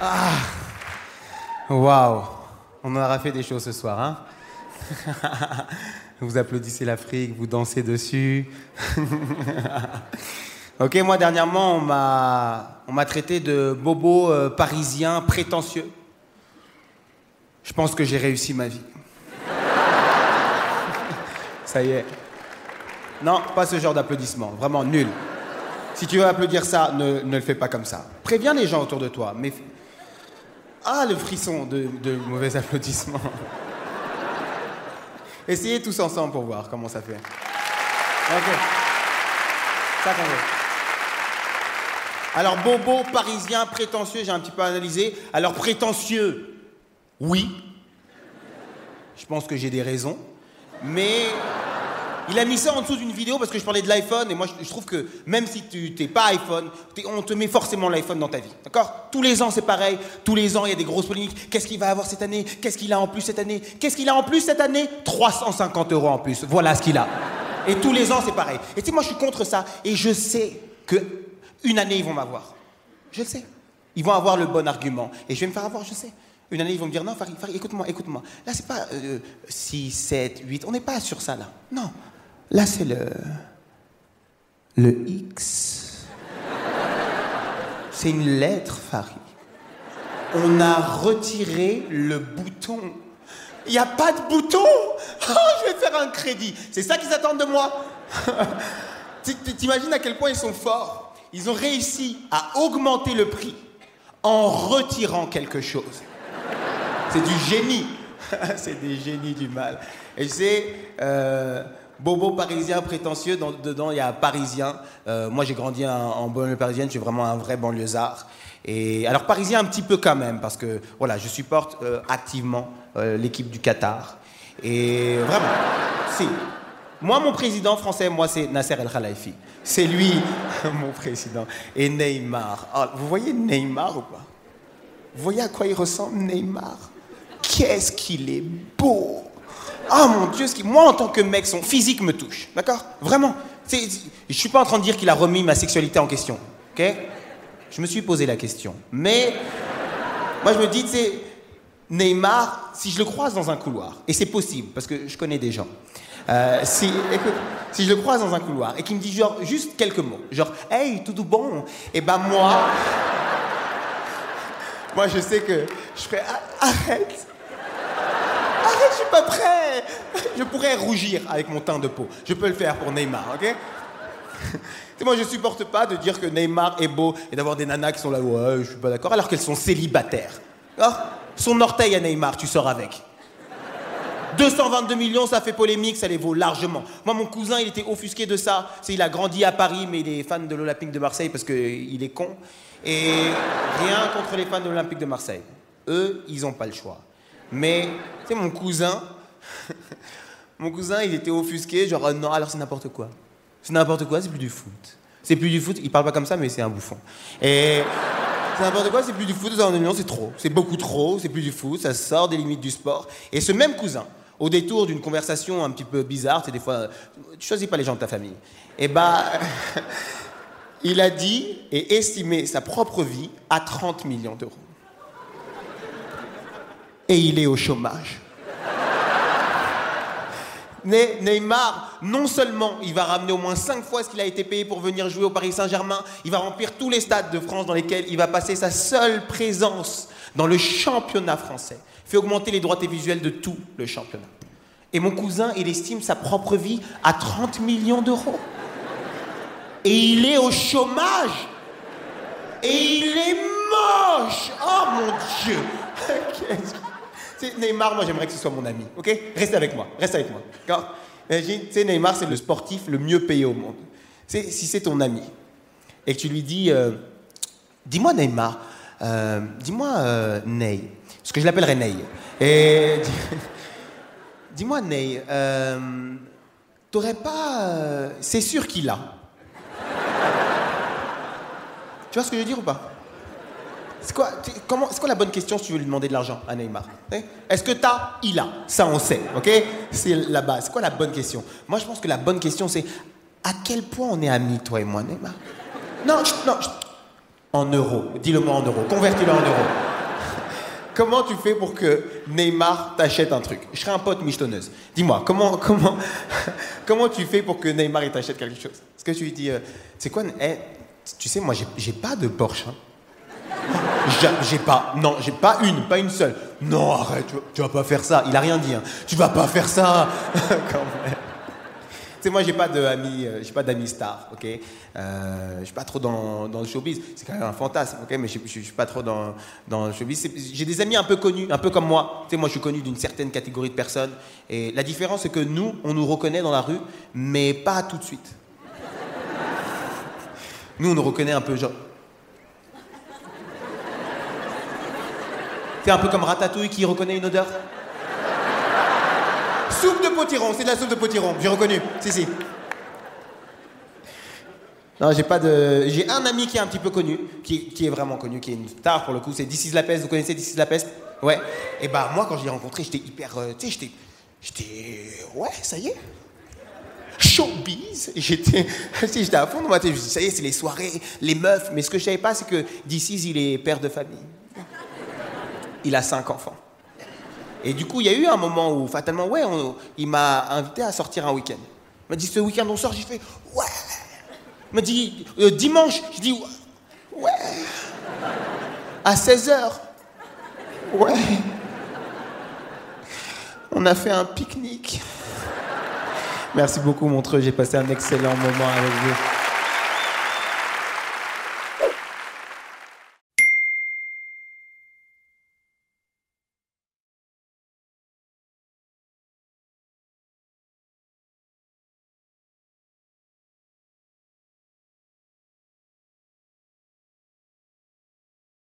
Ah Waouh On aura fait des choses ce soir, hein Vous applaudissez l'Afrique, vous dansez dessus. ok, moi dernièrement, on m'a, traité de bobo euh, parisien prétentieux. Je pense que j'ai réussi ma vie. Ça y est. Non, pas ce genre d'applaudissement, vraiment nul. Si tu veux applaudir ça, ne, le fais pas comme ça. Préviens les gens autour de toi, ah, le frisson de, mauvais applaudissements. Essayez tous ensemble pour voir comment ça fait. Ok. Ça. Alors, bobo, parisien, prétentieux, j'ai un petit peu analysé. Alors, prétentieux, oui. Je pense que j'ai des raisons. Mais il a mis ça en dessous d'une vidéo parce que je parlais de l'iPhone et moi je, trouve que même si tu t'es pas iPhone, on te met forcément l'iPhone dans ta vie. D'accord? Tous les ans c'est pareil, tous les ans il y a des grosses polémiques. Qu'est-ce qu'il va avoir cette année? Qu'est-ce qu'il a en plus cette année? Qu'est-ce qu'il a en plus cette année? 350 euros en plus. Voilà ce qu'il a. Et tous les ans c'est pareil. Et tu sais, moi je suis contre ça et je sais que une année ils vont m'avoir. Je le sais. Ils vont avoir le bon argument et je vais me faire avoir, je sais. Une année, ils vont me dire, non, Farid, Farid écoute-moi, écoute-moi. Là, c'est pas 6, 7, 8, on n'est pas sur ça, là. Non, Là, c'est le. Le X. C'est une lettre, Farid. On a retiré le bouton. Il n'y a pas de bouton oh, Je vais faire un crédit. C'est ça qu'ils attendent de moi T'imagines à quel point ils sont forts Ils ont réussi à augmenter le prix en retirant quelque chose. C'est du génie. C'est des génies du mal. Et c'est... Euh, Bobo parisien prétentieux, dedans il y a parisien. Euh, moi j'ai grandi en, banlieue parisienne, je suis vraiment un vrai banlieusard. Et alors parisien un petit peu quand même, parce que je supporte euh, activement l'équipe du Qatar. Et vraiment, si. Moi mon président français, moi c'est Nasser El Khalifi. C'est lui mon président. Et Neymar. Ah, vous voyez Neymar ou pas? Vous voyez à quoi il ressemble Neymar? Qu'est-ce qu'il est beau? Oh mon Dieu, qui... moi en tant que mec, son physique me touche. D'accord? Vraiment. Je ne suis pas en train de dire qu'il a remis ma sexualité en question. Ok? Je me suis posé la question. Mais moi je me dis, sais, Neymar, si je le croise dans un couloir, et c'est possible, parce que je connais des gens. Euh, si, je le croise dans un couloir et qu'il me dit genre juste quelques mots, genre hey tout bon, et ben moi, moi je sais que je ferai ah, arrête, Pas prêt. Je pourrais rougir avec mon teint de peau. Je peux le faire pour Neymar, ok? Moi, je supporte pas de dire que Neymar est beau et d'avoir des nanas qui sont là, ouais, je suis pas d'accord, alors qu'elles sont célibataires. Son orteil à Neymar, tu sors avec. 222 millions, ça fait polémique, ça les vaut largement. Moi, mon cousin, il était offusqué de ça. C'est, il a grandi à Paris, mais il est fan de l'Olympique de Marseille parce qu'il est con. Et rien contre les fans de l'Olympique de Marseille. Eux, ils n'ont pas le choix. Mais, tu sais, mon cousin, mon cousin, il était offusqué, genre, non, alors c'est n'importe quoi. C'est n'importe quoi, c'est plus du foot. C'est plus du foot, il parle pas comme ça, mais c'est un bouffon. Et c'est n'importe quoi, c'est plus du foot, c'est trop. C'est beaucoup trop, c'est plus du foot, ça sort des limites du sport. Et ce même cousin, au détour d'une conversation un petit peu bizarre, c'est des fois, tu choisis pas les gens de ta famille, et eh bah, il a dit et estimé sa propre vie à 30 millions d'euros et il est au chômage. Neymar, non seulement il va ramener au moins 5 fois ce qu'il a été payé pour venir jouer au Paris Saint-Germain, il va remplir tous les stades de France dans lesquels il va passer sa seule présence dans le championnat français, fait augmenter les droits visuels de tout le championnat. Et mon cousin, il estime sa propre vie à 30 millions d'euros. Et il est au chômage. Et il est moche. Oh mon Dieu. Neymar, moi j'aimerais que ce soit mon ami, ok? Reste avec moi, reste avec moi. Imagine, tu sais, Neymar c'est le sportif le mieux payé au monde. si c'est ton ami et que tu lui dis, euh, dis-moi Neymar, euh, dis-moi euh, Ney, parce que je l'appellerai Ney. Et dis-moi Ney, t'aurais pas, c'est sûr qu'il a. Tu vois ce que je veux dire ou pas? C'est quoi, comment, c'est quoi la bonne question si tu veux lui demander de l'argent à Neymar eh? Est-ce que t'as Il a? Ça, on sait, ok? C'est la base. C'est quoi la bonne question? Moi, je pense que la bonne question, c'est à quel point on est amis, toi et moi, Neymar? Non, non, en euros. Dis-le-moi en euros. Convertis-le en euros. comment tu fais pour que Neymar t'achète un truc? Je serais un pote michetonneuse. Dis-moi, comment, comment, comment tu fais pour que Neymar t'achète quelque chose? Est-ce que tu lui dis, euh, c'est quoi eh, Tu sais, moi, j'ai pas de Porsche. Hein. J'ai pas, non, j'ai pas une, pas une seule. Non, arrête, tu, vas pas faire ça. Il a rien dit. Hein. Tu vas pas faire ça. Quand même. Tu sais, moi, j'ai pas d'amis, euh, j'ai pas d'amis stars, ok? Euh, je suis pas trop dans, dans le showbiz. C'est quand même un fantasme, ok? Mais je, suis pas trop dans, dans le showbiz. J'ai des amis un peu connus, un peu comme moi. Tu sais, moi, je suis connu d'une certaine catégorie de personnes. Et la différence, c'est que nous, on nous reconnaît dans la rue, mais pas tout de suite. Nous, on nous reconnaît un peu, genre. C'est un peu comme Ratatouille qui reconnaît une odeur. soupe de potiron, c'est de la soupe de potiron, j'ai reconnu. Si, si. Non, j'ai pas de. J'ai un ami qui est un petit peu connu, qui, qui, est vraiment connu, qui est une star pour le coup, c'est This La Peste. Vous connaissez This La Peste? Ouais. Et bah, moi, quand je l'ai rencontré, j'étais hyper. Euh, tu sais, j'étais. J'étais. Ouais, ça y est. Showbiz J'étais. j'étais à fond dans ma ça y est, c'est les soirées, les meufs. Mais ce que je savais pas, c'est que d'ici, il est père de famille il a cinq enfants. Et du coup, il y a eu un moment où, fatalement, ouais, il m'a invité à sortir un week-end. Il m'a dit, ce week-end, on sort J'ai fait, ouais. Il m'a dit, euh, dimanche Je dis, ouais. À 16h. Ouais. On a fait un pique-nique. Merci beaucoup, Montreux. J'ai passé un excellent moment avec vous.